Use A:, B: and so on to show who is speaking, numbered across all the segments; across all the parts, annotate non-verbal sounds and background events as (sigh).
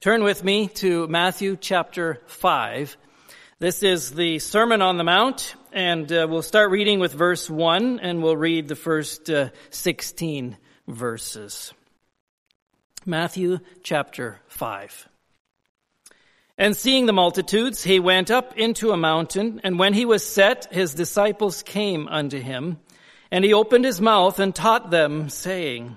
A: Turn with me to Matthew chapter 5. This is the Sermon on the Mount, and uh, we'll start reading with verse 1, and we'll read the first uh, 16 verses. Matthew chapter 5. And seeing the multitudes, he went up into a mountain, and when he was set, his disciples came unto him, and he opened his mouth and taught them, saying,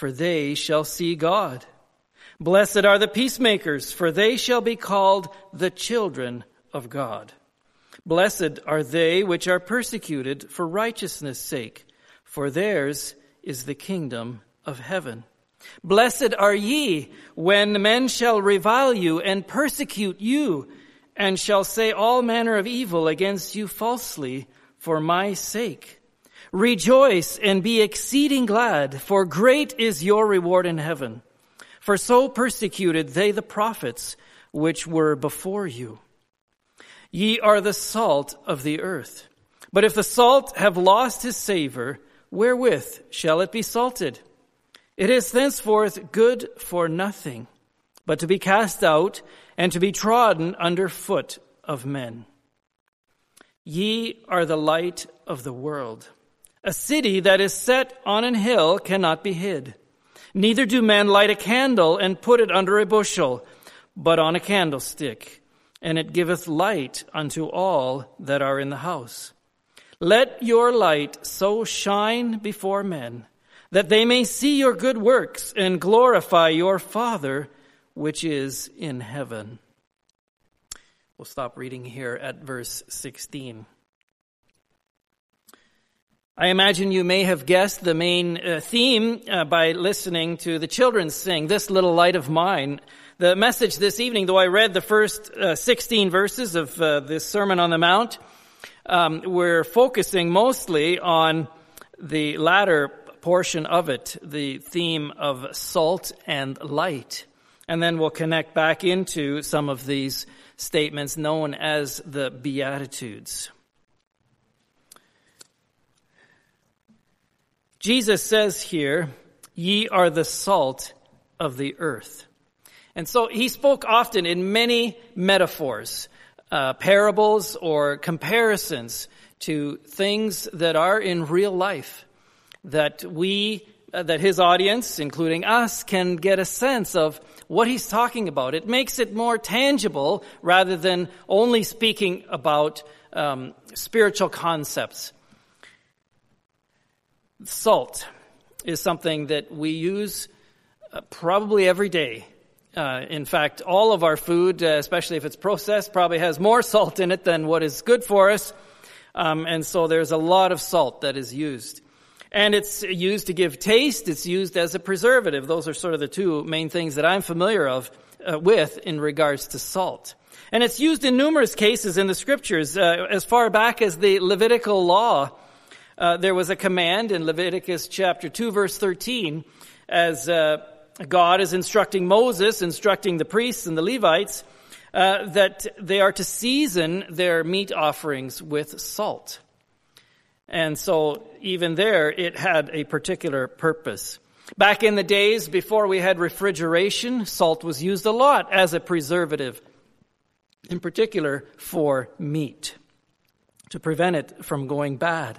A: for they shall see God. Blessed are the peacemakers, for they shall be called the children of God. Blessed are they which are persecuted for righteousness' sake, for theirs is the kingdom of heaven. Blessed are ye when men shall revile you and persecute you, and shall say all manner of evil against you falsely for my sake. Rejoice and be exceeding glad, for great is your reward in heaven. For so persecuted they the prophets which were before you. Ye are the salt of the earth. But if the salt have lost his savor, wherewith shall it be salted? It is thenceforth good for nothing, but to be cast out and to be trodden under foot of men. Ye are the light of the world. A city that is set on an hill cannot be hid. Neither do men light a candle and put it under a bushel, but on a candlestick, and it giveth light unto all that are in the house. Let your light so shine before men that they may see your good works and glorify your Father which is in heaven. We'll stop reading here at verse 16. I imagine you may have guessed the main uh, theme uh, by listening to the children sing, This Little Light of Mine. The message this evening, though I read the first uh, 16 verses of uh, this Sermon on the Mount, um, we're focusing mostly on the latter portion of it, the theme of salt and light. And then we'll connect back into some of these statements known as the Beatitudes. Jesus says here, ye are the salt of the earth. And so he spoke often in many metaphors, uh, parables or comparisons to things that are in real life that we, uh, that his audience, including us, can get a sense of what he's talking about. It makes it more tangible rather than only speaking about um, spiritual concepts. Salt is something that we use uh, probably every day. Uh, in fact, all of our food, uh, especially if it's processed, probably has more (laughs) salt in it than what is good for us. Um, and so there's a lot of salt that is used. And it's used to give taste. It's used as a preservative. Those are sort of the two main things that I'm familiar of uh, with in regards to salt. And it's used in numerous cases in the scriptures, as far back as the Levitical law uh, there was a command in Leviticus chapter 2 verse 13 as uh, God is instructing Moses, instructing the priests and the Levites, uh, that they are to season their meat offerings with salt. And so even there, it had a particular purpose. Back in the days before we had refrigeration, salt was used a lot as a preservative, in particular for meat, to prevent it from going bad.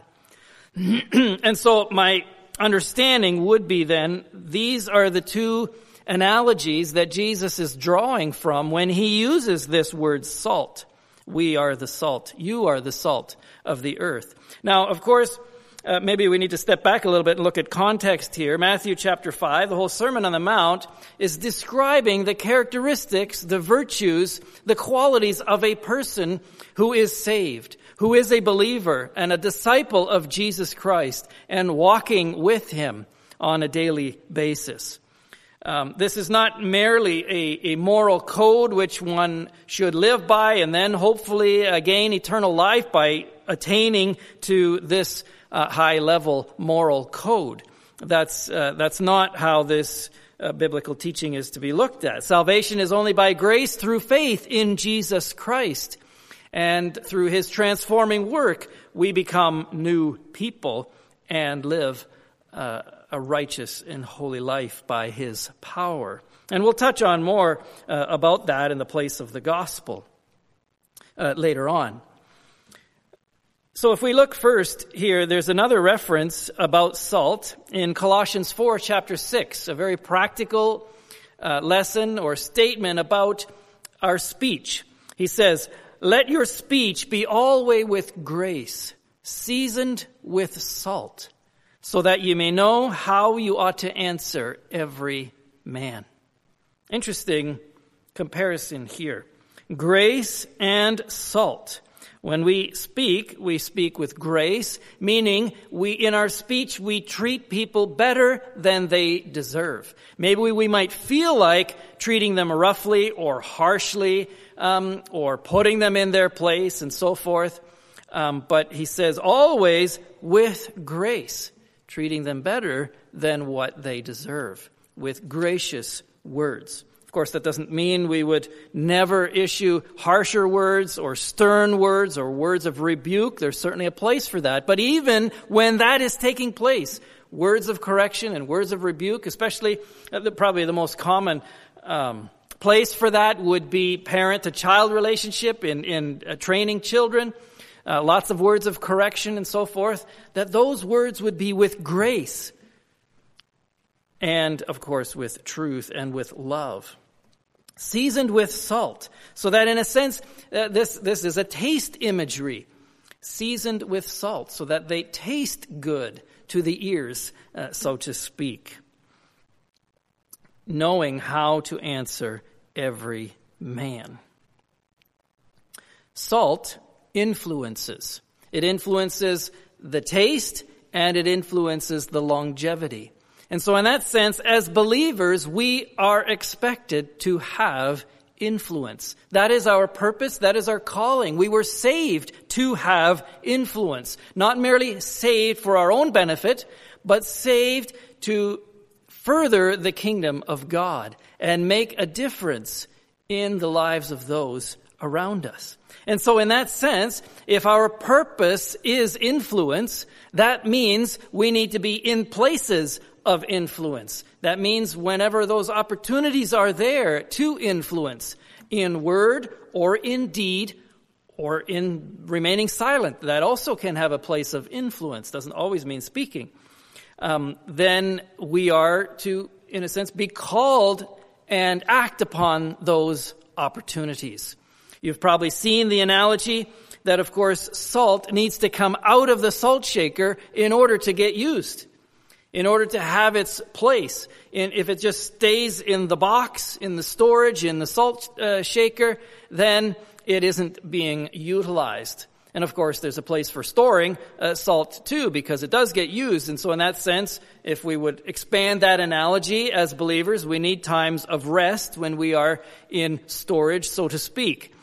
A: (clears throat) and so my understanding would be then, these are the two analogies that Jesus is drawing from when he uses this word salt. We are the salt. You are the salt of the earth. Now, of course, uh, maybe we need to step back a little bit and look at context here. Matthew chapter 5, the whole Sermon on the Mount is describing the characteristics, the virtues, the qualities of a person who is saved, who is a believer and a disciple of Jesus Christ and walking with him on a daily basis. Um, this is not merely a, a, moral code which one should live by and then hopefully gain eternal life by attaining to this uh, high level moral code. That's, uh, that's not how this uh, biblical teaching is to be looked at. Salvation is only by grace through faith in Jesus Christ. And through his transforming work, we become new people and live uh, a righteous and holy life by his power. And we'll touch on more uh, about that in the place of the gospel uh, later on. So if we look first here, there's another reference about salt in Colossians 4 chapter 6, a very practical uh, lesson or statement about our speech. He says, let your speech be always with grace, seasoned with salt so that you may know how you ought to answer every man. Interesting comparison here. Grace and salt. When we speak, we speak with grace, meaning we, in our speech, we treat people better than they deserve. Maybe we might feel like treating them roughly or harshly, um, or putting them in their place and so forth. Um, but he says always with grace treating them better than what they deserve with gracious words. Of course, that doesn't mean we would never issue harsher words or stern words or words of rebuke. There's certainly a place for that. But even when that is taking place, words of correction and words of rebuke, especially uh, probably the most common um, place for that would be parent to child relationship in, in uh, training children uh, lots of words of correction and so forth, that those words would be with grace and, of course, with truth and with love. Seasoned with salt, so that in a sense, uh, this, this is a taste imagery. Seasoned with salt, so that they taste good to the ears, uh, so to speak. Knowing how to answer every man. Salt influences. It influences the taste and it influences the longevity. And so in that sense, as believers, we are expected to have influence. That is our purpose. That is our calling. We were saved to have influence. Not merely saved for our own benefit, but saved to further the kingdom of God and make a difference in the lives of those around us. And so in that sense, if our purpose is influence, that means we need to be in places of influence. That means whenever those opportunities are there to influence in word or in deed or in remaining silent, that also can have a place of influence. Doesn't always mean speaking. Um, then we are to, in a sense, be called and act upon those opportunities. You've probably seen the analogy that, of course, salt needs to come out of the salt shaker in order to get used, in order to have its place. And if it just stays in the box, in the storage, in the salt uh, shaker, then it isn't being utilized. And of course, there's a place for storing uh, salt too, because it does get used. And so in that sense, if we would expand that analogy as believers, we need times of rest when we are in storage, so to speak.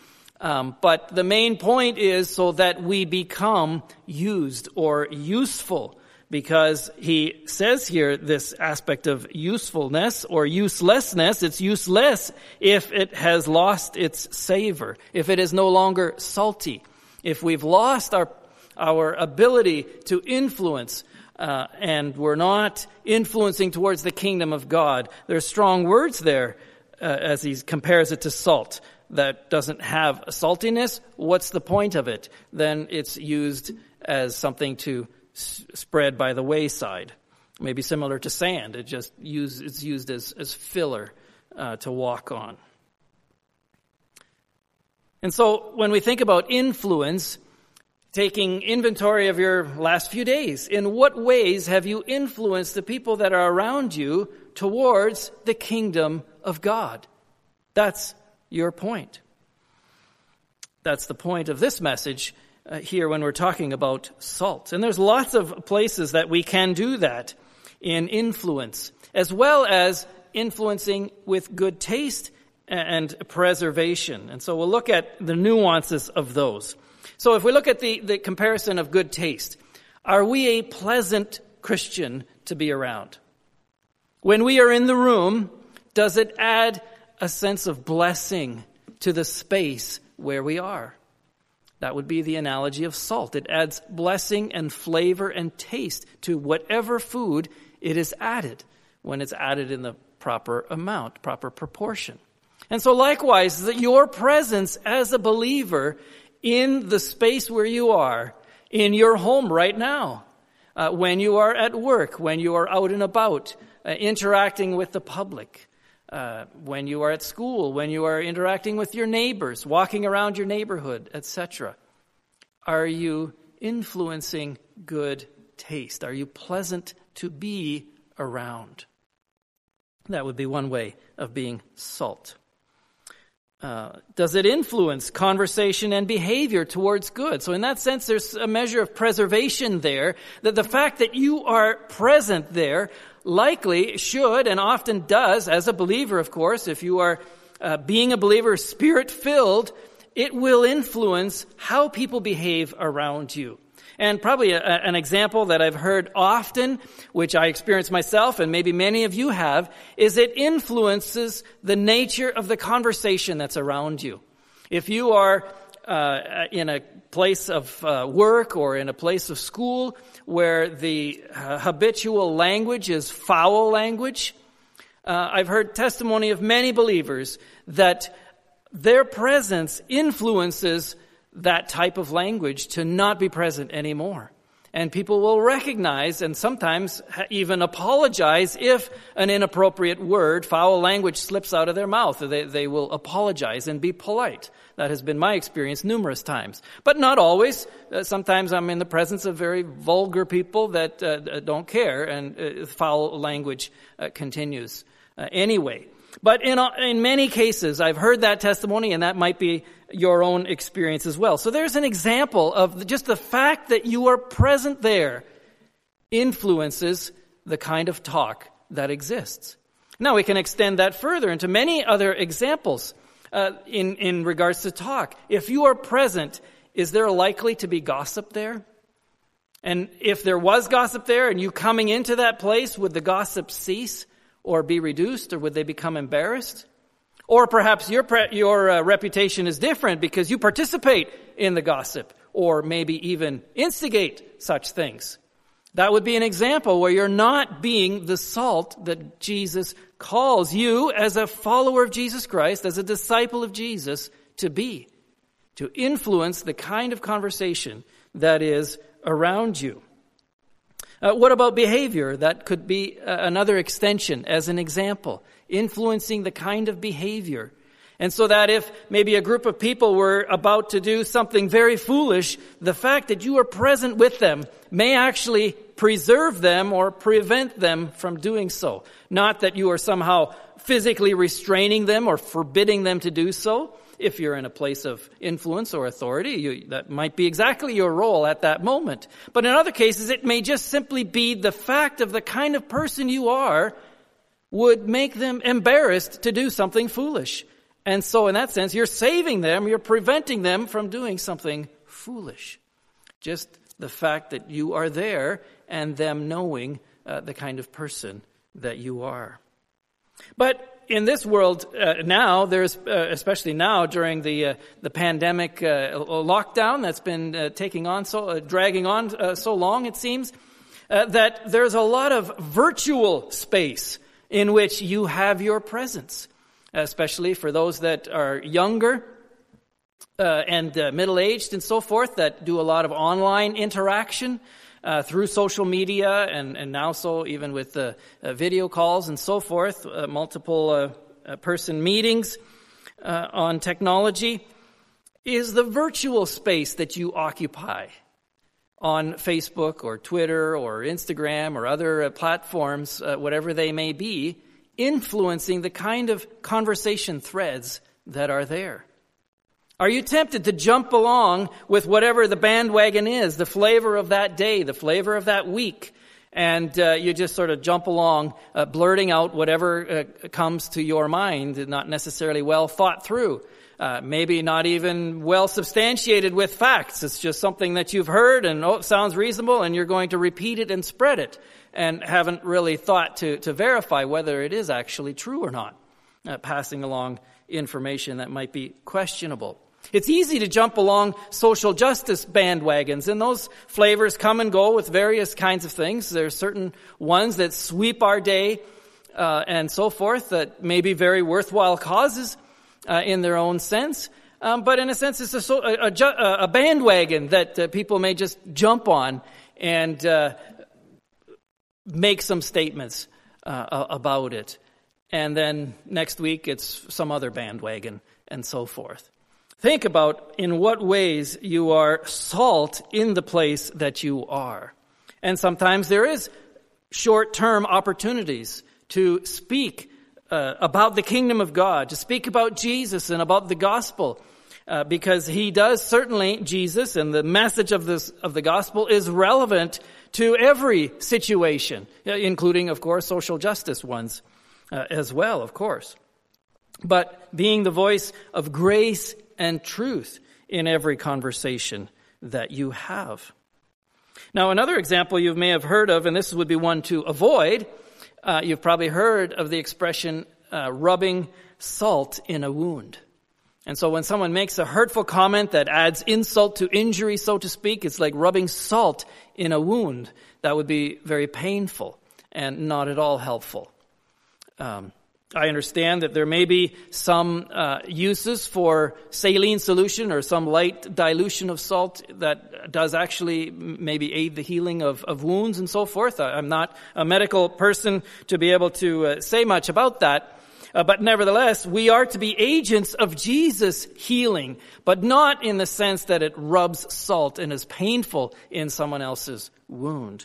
A: Um, but the main point is so that we become used or useful because he says here this aspect of usefulness or uselessness. It's useless if it has lost its savor, if it is no longer salty, if we've lost our, our ability to influence uh, and we're not influencing towards the kingdom of God. There's strong words there uh, as he compares it to salt that doesn't have saltiness, what's the point of it? Then it's used as something to spread by the wayside. Maybe similar to sand. It just use, it's used as, as filler uh, to walk on. And so when we think about influence, taking inventory of your last few days, in what ways have you influenced the people that are around you towards the kingdom of God? That's your point. That's the point of this message uh, here when we're talking about salt. And there's lots of places that we can do that in influence, as well as influencing with good taste and preservation. And so we'll look at the nuances of those. So if we look at the, the comparison of good taste, are we a pleasant Christian to be around? When we are in the room, does it add a sense of blessing to the space where we are? That would be the analogy of salt. It adds blessing and flavor and taste to whatever food it is added when it's added in the proper amount, proper proportion. And so likewise, that your presence as a believer in the space where you are, in your home right now, uh, when you are at work, when you are out and about, uh, interacting with the public, uh, when you are at school, when you are interacting with your neighbors, walking around your neighborhood, etc. Are you influencing good taste? Are you pleasant to be around? That would be one way of being salt. Uh, does it influence conversation and behavior towards good? So in that sense, there's a measure of preservation there, that the fact that you are present there likely should and often does, as a believer, of course, if you are uh, being a believer, spirit filled, it will influence how people behave around you. And probably a, an example that I've heard often, which I experience myself and maybe many of you have, is it influences the nature of the conversation that's around you. If you are uh, in a place of uh, work or in a place of school where the uh, habitual language is foul language, uh, I've heard testimony of many believers that their presence influences that type of language to not be present anymore. And people will recognize and sometimes even apologize if an inappropriate word, foul language slips out of their mouth. They, they will apologize and be polite. That has been my experience numerous times. But not always. Uh, sometimes I'm in the presence of very vulgar people that uh, don't care and uh, foul language uh, continues uh, anyway. But in, in many cases, I've heard that testimony and that might be your own experience as well. So there's an example of just the fact that you are present there influences the kind of talk that exists. Now we can extend that further into many other examples uh, in, in regards to talk. If you are present, is there likely to be gossip there? And if there was gossip there and you coming into that place, would the gossip cease or be reduced or would they become embarrassed? Or perhaps your, your uh, reputation is different because you participate in the gossip or maybe even instigate such things. That would be an example where you're not being the salt that Jesus calls you as a follower of Jesus Christ, as a disciple of Jesus to be, to influence the kind of conversation that is around you. Uh, what about behavior? That could be uh, another extension as an example influencing the kind of behavior. And so that if maybe a group of people were about to do something very foolish, the fact that you are present with them may actually preserve them or prevent them from doing so. Not that you are somehow physically restraining them or forbidding them to do so. If you're in a place of influence or authority, you, that might be exactly your role at that moment. But in other cases, it may just simply be the fact of the kind of person you are would make them embarrassed to do something foolish. And so in that sense, you're saving them, you're preventing them from doing something foolish. Just the fact that you are there and them knowing uh, the kind of person that you are. But in this world uh, now, there's uh, especially now during the uh, the pandemic uh, lockdown that's been uh, taking on so dragging on so long, it seems that there's a lot of virtual space in which you have your presence, especially for those that are younger uh, and uh, middle aged and so forth that do a lot of online interaction. Uh, through social media and, and now so even with uh, video calls and so forth, uh, multiple uh, person meetings on technology, is the virtual space that you occupy on Facebook or Twitter or Instagram or other uh, platforms, uh, whatever they may be, influencing the kind of conversation threads that are there? Are you tempted to jump along with whatever the bandwagon is, the flavor of that day, the flavor of that week, and uh, you just sort of jump along, uh, blurting out whatever uh, comes to your mind, not necessarily well thought through. Uh, maybe not even well substantiated with facts. It's just something that you've heard and oh, it sounds reasonable and you're going to repeat it and spread it and haven't really thought to, to verify whether it is actually true or not. Uh, passing along information that might be questionable. It's easy to jump along social justice bandwagons, and those flavors come and go with various kinds of things. There are certain ones that sweep our day uh, and so forth that may be very worthwhile causes uh, in their own sense. Um, but in a sense, it's a, a, a, a bandwagon that uh, people may just jump on and uh, make some statements uh, about it. And then next week, it's some other bandwagon and so forth. Think about in what ways you are salt in the place that you are. And sometimes there is short-term opportunities to speak uh, about the kingdom of God, to speak about Jesus and about the gospel, uh, because he does certainly Jesus and the message of this of the gospel is relevant to every situation, uh, including, of course, social justice ones uh, as well, of course. But being the voice of grace and truth in every conversation that you have. Now, another example you may have heard of, and this would be one to avoid, uh, you've probably heard of the expression uh, rubbing salt in a wound. And so when someone makes a hurtful comment that adds insult to injury, so to speak, it's like rubbing salt in a wound. That would be very painful and not at all helpful. Um, I understand that there may be some uh, uses for saline solution or some light dilution of salt that does actually maybe aid the healing of, of wounds and so forth. I, am not a medical person to be able to uh, say much about that. Uh, but nevertheless, we are to be agents of Jesus' healing, but not in the sense that it rubs salt and is painful in someone else's wound,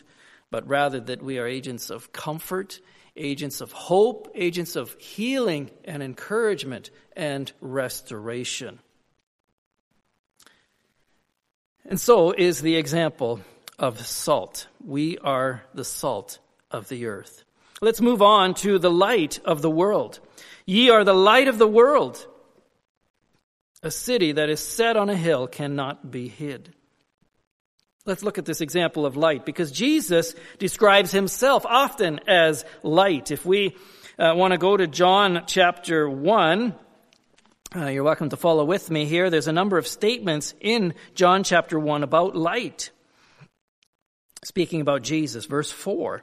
A: but rather that we are agents of comfort agents of hope, agents of healing and encouragement and restoration. And so is the example of salt. We are the salt of the earth. Let's move on to the light of the world. Ye are the light of the world. A city that is set on a hill cannot be hid. Let's look at this example of light because Jesus describes himself often as light. If we uh, want to go to John chapter 1, uh, you're welcome to follow with me here. There's a number of statements in John chapter 1 about light. Speaking about Jesus, verse 4.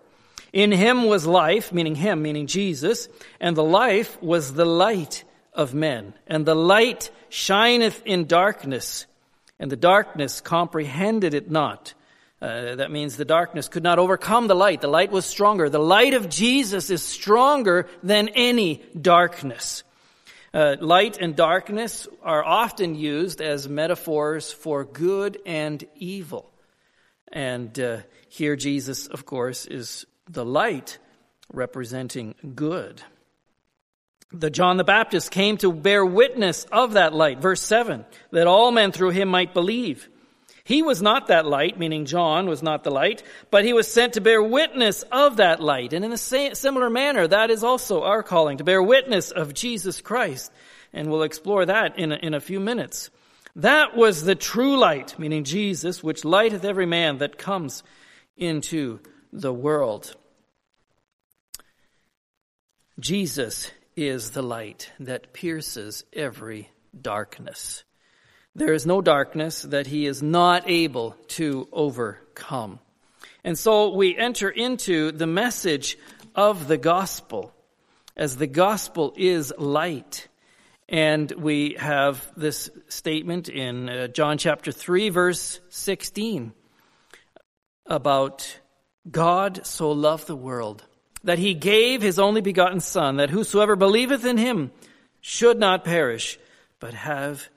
A: In him was life, meaning him, meaning Jesus, and the life was the light of men. And the light shineth in darkness and the darkness comprehended it not. Uh, that means the darkness could not overcome the light. The light was stronger. The light of Jesus is stronger than any darkness. Uh, light and darkness are often used as metaphors for good and evil. And uh, here Jesus, of course, is the light representing good. The John the Baptist came to bear witness of that light. Verse 7, that all men through him might believe. He was not that light, meaning John was not the light, but he was sent to bear witness of that light. And in a similar manner, that is also our calling, to bear witness of Jesus Christ. And we'll explore that in a, in a few minutes. That was the true light, meaning Jesus, which lighteth every man that comes into the world. Jesus is the light that pierces every darkness. There is no darkness that he is not able to overcome. And so we enter into the message of the gospel as the gospel is light. And we have this statement in uh, John chapter 3 verse 16 about God so loved the world that he gave his only begotten Son, that whosoever believeth in him should not perish, but have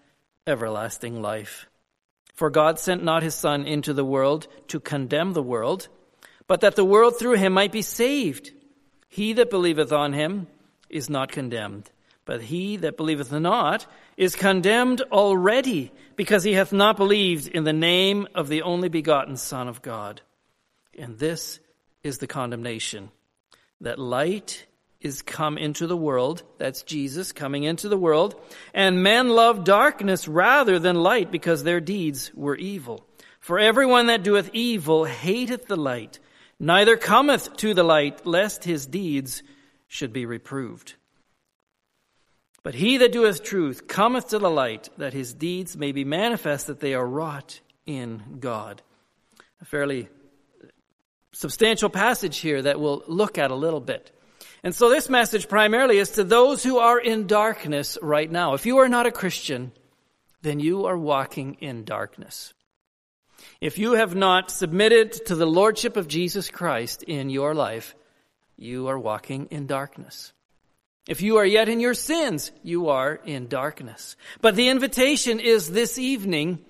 A: everlasting life. For God sent not his Son into the world to condemn the world, but that the world through him might be saved. He that believeth on him is not condemned, but he that believeth not is condemned already, because he hath not believed in the name of the only begotten Son of God. And this is the condemnation that light is come into the world. That's Jesus coming into the world. And men love darkness rather than light because their deeds were evil. For everyone that doeth evil hateth the light, neither cometh to the light, lest his deeds should be reproved. But he that doeth truth cometh to the light, that his deeds may be manifest that they are wrought in God. A fairly substantial passage here that we'll look at a little bit. And so this message primarily is to those who are in darkness right now. If you are not a Christian, then you are walking in darkness. If you have not submitted to the Lordship of Jesus Christ in your life, you are walking in darkness. If you are yet in your sins, you are in darkness. But the invitation is this evening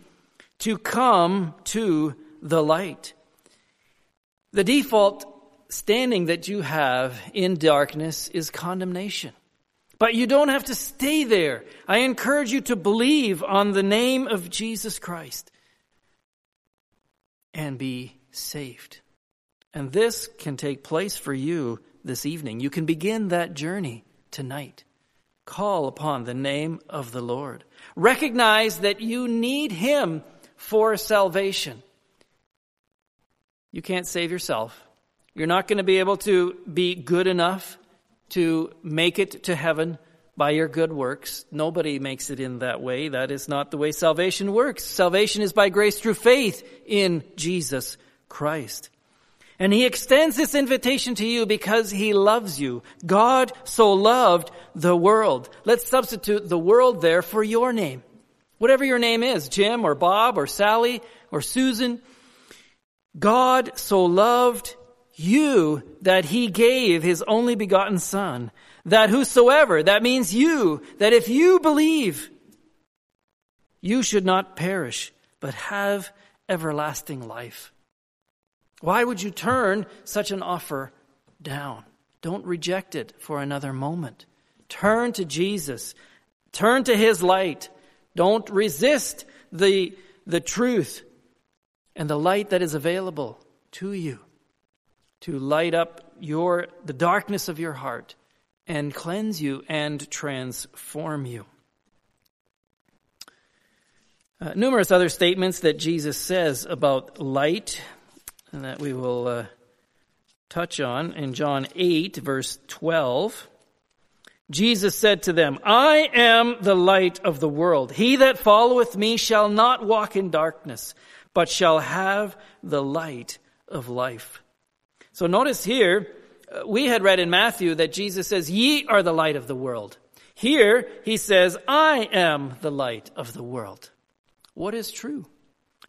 A: to come to the light. The default standing that you have in darkness is condemnation. But you don't have to stay there. I encourage you to believe on the name of Jesus Christ and be saved. And this can take place for you this evening. You can begin that journey tonight. Call upon the name of the Lord. Recognize that you need Him for salvation. You can't save yourself. You're not going to be able to be good enough to make it to heaven by your good works. Nobody makes it in that way. That is not the way salvation works. Salvation is by grace through faith in Jesus Christ. And he extends this invitation to you because he loves you. God so loved the world. Let's substitute the world there for your name. Whatever your name is, Jim or Bob or Sally or Susan, God so loved you that he gave his only begotten son, that whosoever, that means you, that if you believe, you should not perish, but have everlasting life. Why would you turn such an offer down? Don't reject it for another moment. Turn to Jesus. Turn to his light. Don't resist the, the truth and the light that is available to you to light up your the darkness of your heart and cleanse you and transform you. Uh, numerous other statements that Jesus says about light and that we will uh, touch on in John 8 verse 12. Jesus said to them, I am the light of the world. He that followeth me shall not walk in darkness, but shall have the light of life. So notice here, uh, we had read in Matthew that Jesus says, Ye are the light of the world. Here, he says, I am the light of the world. What is true?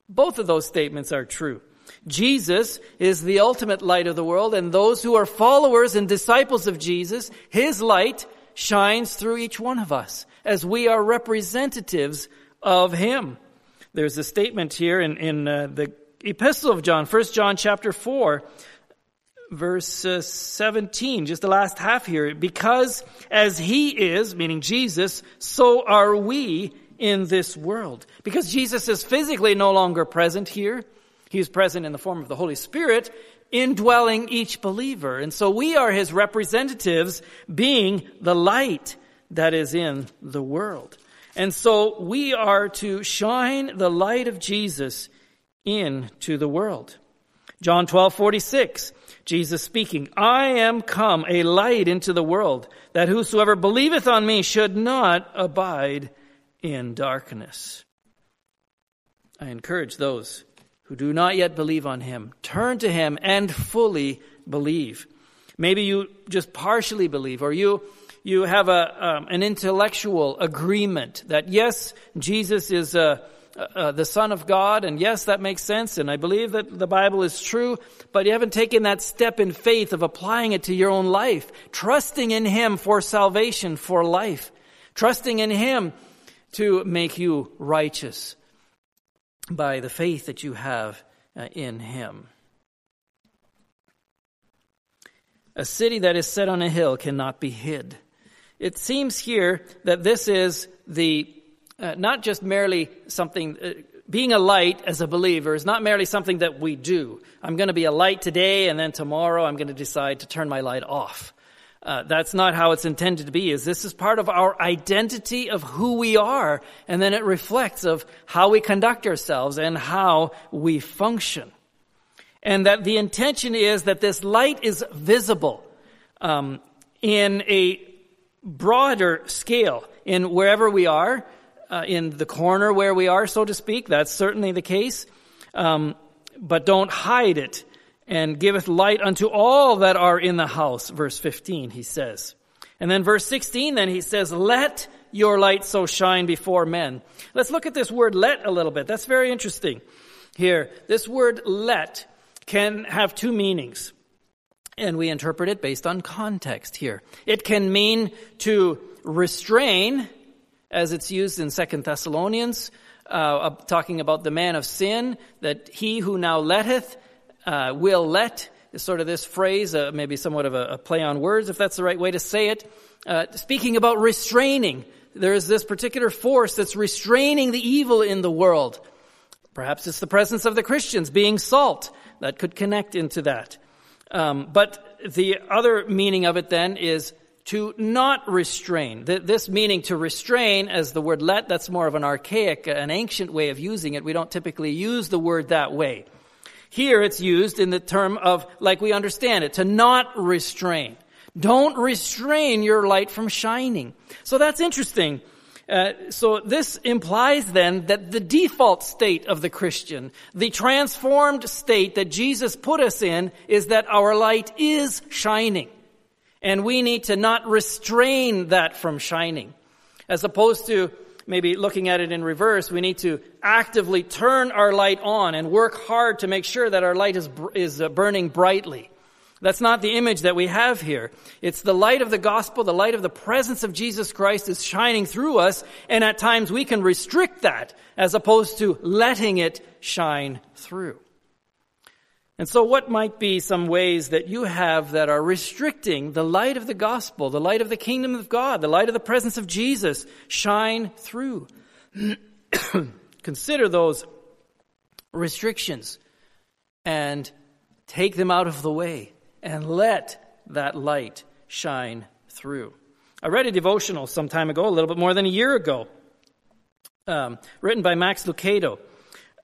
A: Both of those statements are true. Jesus is the ultimate light of the world, and those who are followers and disciples of Jesus, his light shines through each one of us as we are representatives of him. There's a statement here in, in uh, the epistle of John, 1 John chapter 4, verse uh, 17, just the last half here. Because as he is, meaning Jesus, so are we in this world. Because Jesus is physically no longer present here. He is present in the form of the Holy Spirit, indwelling each believer. And so we are his representatives, being the light that is in the world. And so we are to shine the light of Jesus into the world. John 12, 46, Jesus speaking, I am come a light into the world, that whosoever believeth on me should not abide in darkness. I encourage those who do not yet believe on him, turn to him and fully believe. Maybe you just partially believe, or you you have a, um, an intellectual agreement that yes, Jesus is uh, uh, the Son of God, and yes, that makes sense, and I believe that the Bible is true, but you haven't taken that step in faith of applying it to your own life, trusting in Him for salvation, for life, trusting in Him to make you righteous by the faith that you have uh, in Him. A city that is set on a hill cannot be hid. It seems here that this is the uh, not just merely something uh, being a light as a believer is not merely something that we do. I'm going to be a light today and then tomorrow I'm going to decide to turn my light off. Uh, that's not how it's intended to be. Is this is part of our identity of who we are, and then it reflects of how we conduct ourselves and how we function. And that the intention is that this light is visible um, in a broader scale in wherever we are, uh, in the corner where we are, so to speak. That's certainly the case. Um, but don't hide it and giveth light unto all that are in the house. Verse 15, he says. And then verse 16, then he says, let your light so shine before men. Let's look at this word let a little bit. That's very interesting here. This word let can have two meanings. And we interpret it based on context here. It can mean to restrain, as it's used in Second Thessalonians, uh, talking about the man of sin, that he who now letteth uh, will let is sort of this phrase, uh, maybe somewhat of a, a, play on words, if that's the right way to say it. Uh, speaking about restraining, there is this particular force that's restraining the evil in the world. Perhaps it's the presence of the Christians being salt that could connect into that. Um, but the other meaning of it then is to not restrain. This meaning to restrain, as the word let, that's more of an archaic, an ancient way of using it. We don't typically use the word that way. Here it's used in the term of, like we understand it, to not restrain. Don't restrain your light from shining. So that's interesting. Uh, so this implies then that the default state of the Christian, the transformed state that Jesus put us in, is that our light is shining. And we need to not restrain that from shining. As opposed to maybe looking at it in reverse, we need to actively turn our light on and work hard to make sure that our light is, is uh, burning brightly. That's not the image that we have here. It's the light of the gospel, the light of the presence of Jesus Christ is shining through us, and at times we can restrict that as opposed to letting it shine through. And so what might be some ways that you have that are restricting the light of the gospel, the light of the kingdom of God, the light of the presence of Jesus shine through? (clears throat) Consider those restrictions and take them out of the way and let that light shine through. I read a devotional some time ago, a little bit more than a year ago, um, written by Max Lucado.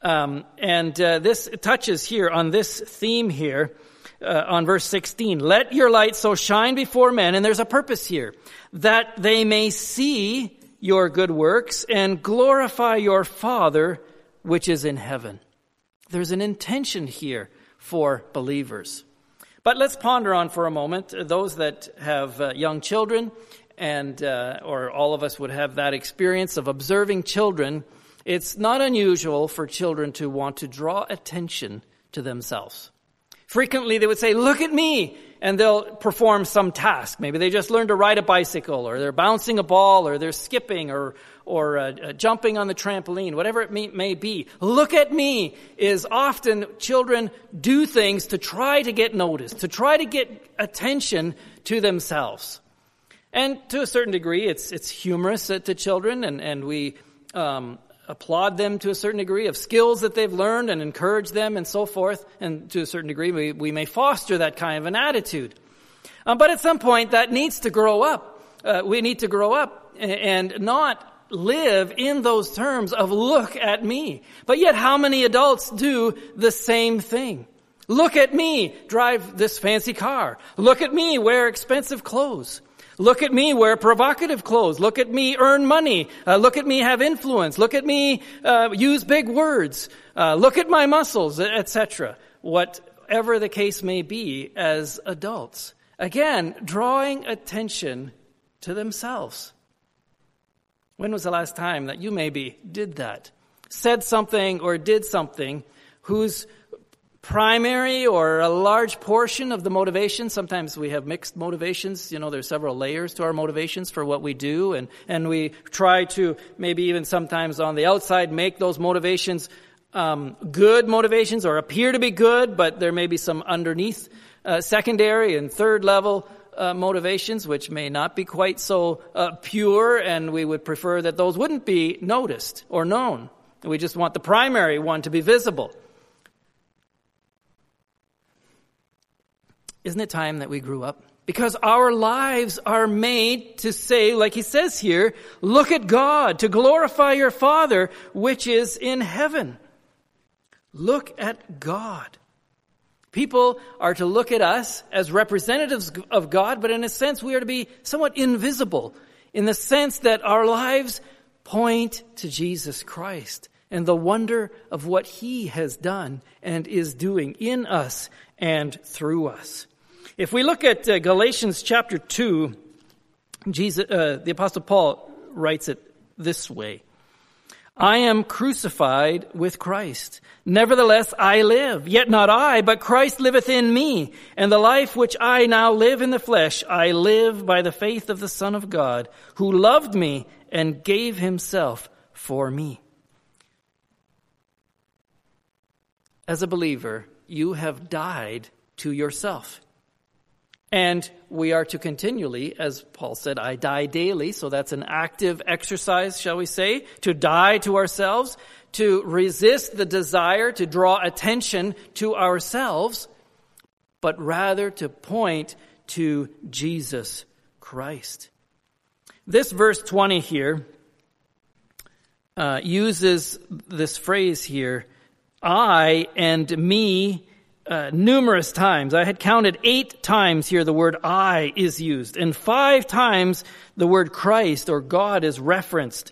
A: Um, and uh, this touches here on this theme here uh, on verse 16. Let your light so shine before men, and there's a purpose here, that they may see your good works and glorify your Father which is in heaven. There's an intention here for believers. But let's ponder on for a moment those that have uh, young children, and uh, or all of us would have that experience of observing children it's not unusual for children to want to draw attention to themselves. Frequently they would say, look at me, and they'll perform some task. Maybe they just learned to ride a bicycle, or they're bouncing a ball, or they're skipping, or, or uh, uh, jumping on the trampoline, whatever it may, may be. Look at me is often children do things to try to get noticed, to try to get attention to themselves. And to a certain degree, it's, it's humorous to children, and, and we um, applaud them to a certain degree of skills that they've learned and encourage them and so forth. And to a certain degree, we, we may foster that kind of an attitude. Um, but at some point, that needs to grow up. Uh, we need to grow up and not live in those terms of look at me. But yet, how many adults do the same thing? Look at me drive this fancy car. Look at me wear expensive clothes. Look at me wear provocative clothes. Look at me earn money. Uh, look at me have influence. Look at me uh, use big words. Uh, look at my muscles, etc. Whatever the case may be as adults. Again, drawing attention to themselves. When was the last time that you maybe did that? Said something or did something whose primary or a large portion of the motivation. Sometimes we have mixed motivations. You know, there's several layers to our motivations for what we do. And, and we try to maybe even sometimes on the outside make those motivations um, good motivations or appear to be good, but there may be some underneath uh, secondary and third level uh, motivations which may not be quite so uh, pure, and we would prefer that those wouldn't be noticed or known. We just want the primary one to be visible. Isn't it time that we grew up? Because our lives are made to say, like he says here, look at God, to glorify your Father, which is in heaven. Look at God. People are to look at us as representatives of God, but in a sense we are to be somewhat invisible in the sense that our lives point to Jesus Christ and the wonder of what he has done and is doing in us and through us. If we look at uh, Galatians chapter 2, Jesus, uh, the apostle Paul writes it this way. I am crucified with Christ. Nevertheless, I live, yet not I, but Christ liveth in me. And the life which I now live in the flesh, I live by the faith of the Son of God, who loved me and gave himself for me. As a believer, you have died to yourself. And we are to continually, as Paul said, I die daily. So that's an active exercise, shall we say, to die to ourselves, to resist the desire to draw attention to ourselves, but rather to point to Jesus Christ. This verse 20 here uh, uses this phrase here, I and me uh, numerous times. I had counted eight times here the word I is used, and five times the word Christ or God is referenced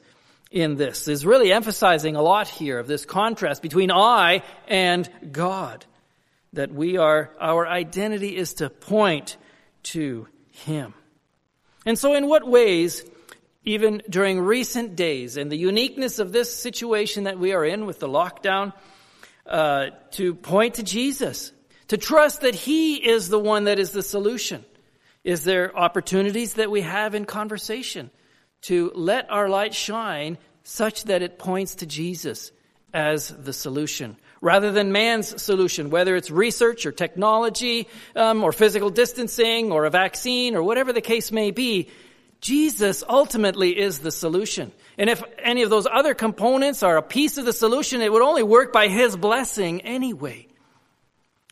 A: in this. Is really emphasizing a lot here of this contrast between I and God. That we are, our identity is to point to Him. And so in what ways, even during recent days and the uniqueness of this situation that we are in with the lockdown, uh, to point to Jesus, to trust that He is the one that is the solution. Is there opportunities that we have in conversation to let our light shine such that it points to Jesus as the solution? Rather than man's solution, whether it's research or technology um, or physical distancing or a vaccine or whatever the case may be, Jesus ultimately is the solution. And if any of those other components are a piece of the solution, it would only work by His blessing anyway.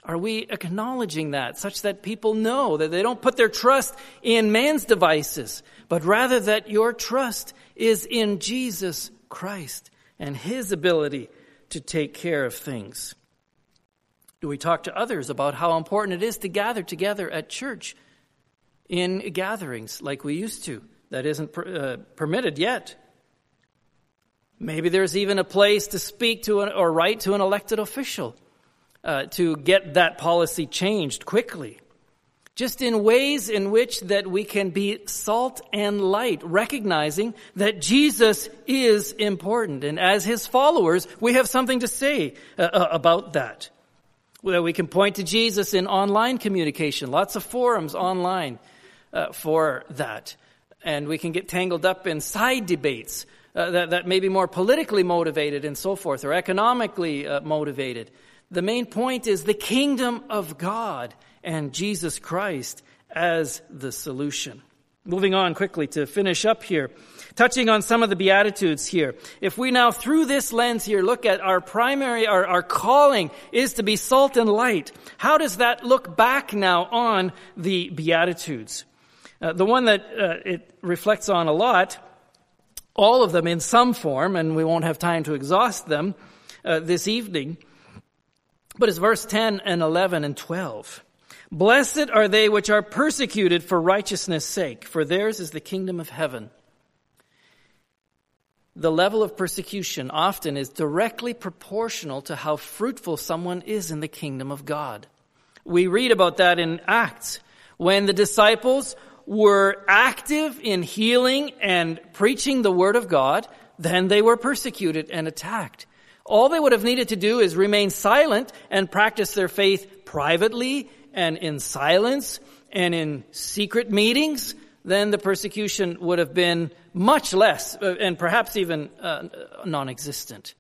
A: Are we acknowledging that such that people know that they don't put their trust in man's devices, but rather that your trust is in Jesus Christ and His ability to take care of things? Do we talk to others about how important it is to gather together at church? In gatherings like we used to. That isn't per, uh, permitted yet. Maybe there's even a place to speak to an, or write to an elected official uh, to get that policy changed quickly. Just in ways in which that we can be salt and light, recognizing that Jesus is important. And as his followers, we have something to say uh, uh about that. Well, we can point to Jesus in online communication, lots of forums online uh, for that. And we can get tangled up in side debates uh, that, that may be more politically motivated and so forth, or economically uh, motivated. The main point is the kingdom of God and Jesus Christ as the solution. Moving on quickly to finish up here, touching on some of the Beatitudes here. If we now, through this lens here, look at our primary, our, our calling is to be salt and light, how does that look back now on the Beatitudes? Uh, the one that uh, it reflects on a lot, all of them in some form, and we won't have time to exhaust them uh, this evening, but it's verse 10 and 11 and 12. Blessed are they which are persecuted for righteousness' sake, for theirs is the kingdom of heaven. The level of persecution often is directly proportional to how fruitful someone is in the kingdom of God. We read about that in Acts when the disciples were active in healing and preaching the word of God, then they were persecuted and attacked. All they would have needed to do is remain silent and practice their faith privately and in silence and in secret meetings, then the persecution would have been much less uh, and perhaps even uh, non-existent.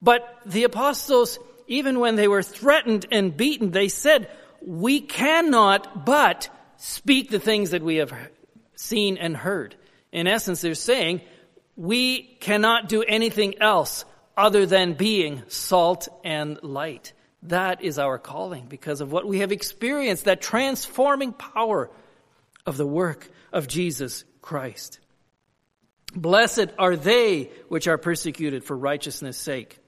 A: But the apostles, even when they were threatened and beaten, they said, we cannot but speak the things that we have seen and heard. In essence, they're saying, we cannot do anything else other than being salt and light. That is our calling because of what we have experienced, that transforming power of the work of Jesus Christ. Blessed are they which are persecuted for righteousness' sake.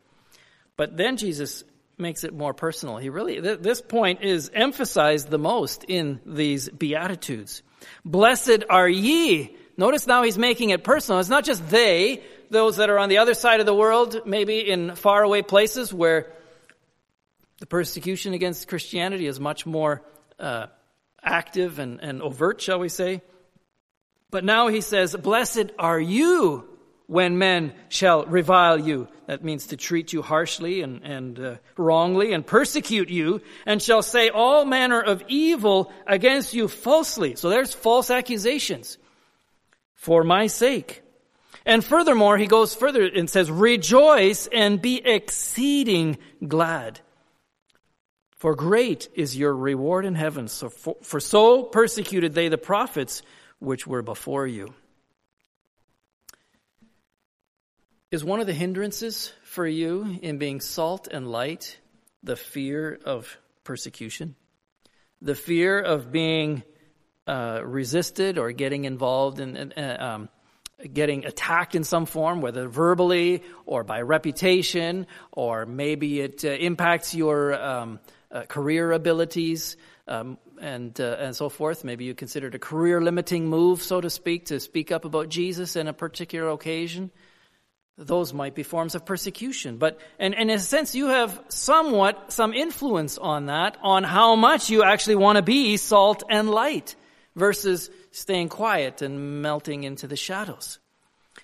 A: But then Jesus makes it more personal. He really, th- this point is emphasized the most in these Beatitudes. Blessed are ye. Notice now he's making it personal. It's not just they, those that are on the other side of the world, maybe in faraway places where the persecution against Christianity is much more uh, active and, and overt, shall we say. But now he says, Blessed are you when men shall revile you. That means to treat you harshly and, and uh, wrongly and persecute you and shall say all manner of evil against you falsely. So there's false accusations for my sake. And furthermore, he goes further and says, rejoice and be exceeding glad. For great is your reward in heaven. So for, for so persecuted they the prophets which were before you. Is one of the hindrances for you in being salt and light the fear of persecution? The fear of being uh, resisted or getting involved in, uh, um, getting attacked in some form, whether verbally or by reputation, or maybe it uh, impacts your um, uh, career abilities um, and uh, and so forth. Maybe you consider it a career limiting move, so to speak, to speak up about Jesus in a particular occasion those might be forms of persecution. But, and, and in a sense, you have somewhat some influence on that, on how much you actually want to be salt and light versus staying quiet and melting into the shadows.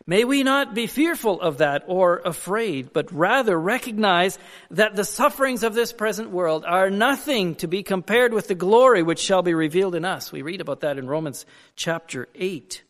A: May we not be fearful of that or afraid, but rather recognize that the sufferings of this present world are nothing to be compared with the glory which shall be revealed in us. We read about that in Romans chapter 8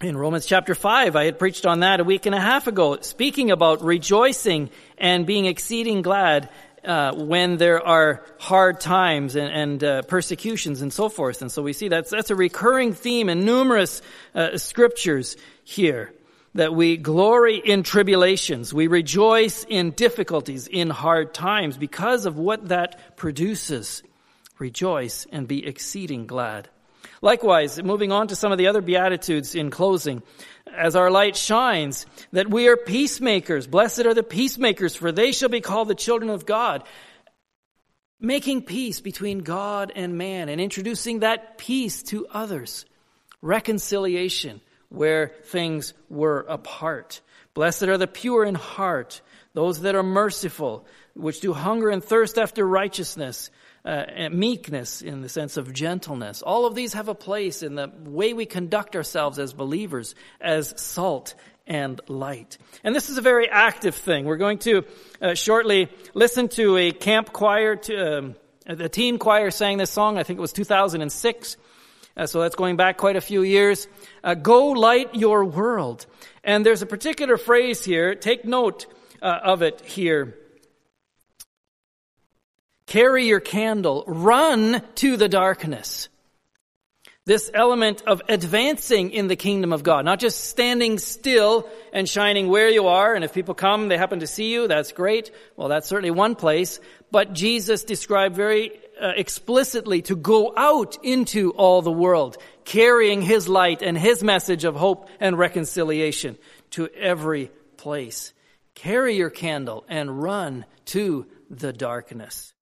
A: in Romans chapter 5, I had preached on that a week and a half ago, speaking about rejoicing and being exceeding glad uh, when there are hard times and, and uh, persecutions and so forth. And so we see that's, that's a recurring theme in numerous uh, scriptures here. That we glory in tribulations. We rejoice in difficulties, in hard times because of what that produces. Rejoice and be exceeding glad. Likewise, moving on to some of the other Beatitudes in closing, as our light shines, that we are peacemakers. Blessed are the peacemakers, for they shall be called the children of God. Making peace between God and man and introducing that peace to others. Reconciliation where things were apart. Blessed are the pure in heart, those that are merciful, which do hunger and thirst after righteousness uh, meekness in the sense of gentleness. All of these have a place in the way we conduct ourselves as believers, as salt and light. And this is a very active thing. We're going to uh, shortly listen to a camp choir, to, um, the teen choir sang this song. I think it was 2006. Uh, so that's going back quite a few years. Uh, Go light your world. And there's a particular phrase here. Take note uh, of it here. Carry your candle. Run to the darkness. This element of advancing in the kingdom of God, not just standing still and shining where you are. And if people come, they happen to see you, that's great. Well, that's certainly one place. But Jesus described very uh, explicitly to go out into all the world, carrying his light and his message of hope and reconciliation to every place. Carry your candle and run to the darkness.